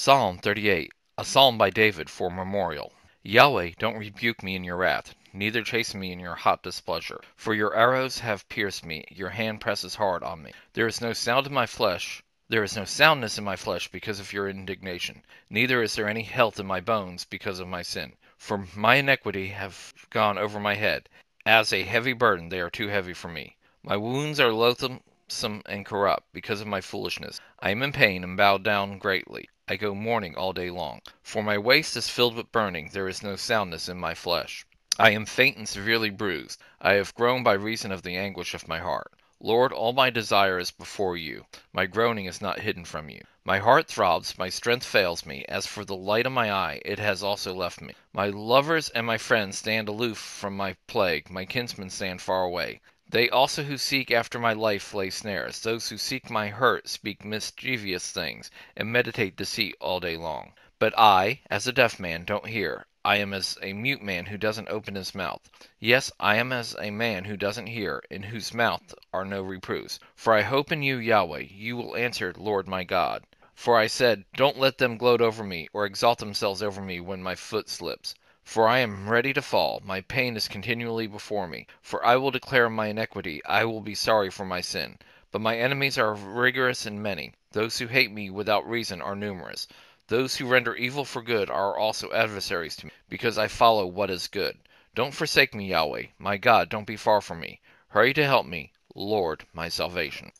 Psalm 38, a psalm by David for memorial. Yahweh, don't rebuke me in your wrath, neither chasten me in your hot displeasure. For your arrows have pierced me, your hand presses hard on me. There is no sound in my flesh, there is no soundness in my flesh because of your indignation, neither is there any health in my bones because of my sin. For my iniquity have gone over my head. As a heavy burden, they are too heavy for me. My wounds are loathsome and corrupt because of my foolishness. I am in pain and bowed down greatly. I go mourning all day long. For my waist is filled with burning, there is no soundness in my flesh. I am faint and severely bruised. I have groaned by reason of the anguish of my heart. Lord, all my desire is before you. My groaning is not hidden from you. My heart throbs, my strength fails me. As for the light of my eye, it has also left me. My lovers and my friends stand aloof from my plague. My kinsmen stand far away. They also who seek after my life lay snares. Those who seek my hurt speak mischievous things, and meditate deceit all day long. But I, as a deaf man, don't hear. I am as a mute man who doesn't open his mouth. Yes, I am as a man who doesn't hear, in whose mouth are no reproofs. For I hope in you, Yahweh. You will answer, Lord my God. For I said, Don't let them gloat over me, or exalt themselves over me when my foot slips. For I am ready to fall, my pain is continually before me. For I will declare my iniquity, I will be sorry for my sin. But my enemies are rigorous and many. Those who hate me without reason are numerous. Those who render evil for good are also adversaries to me, because I follow what is good. Don't forsake me, Yahweh. My God, don't be far from me. Hurry to help me, Lord, my salvation.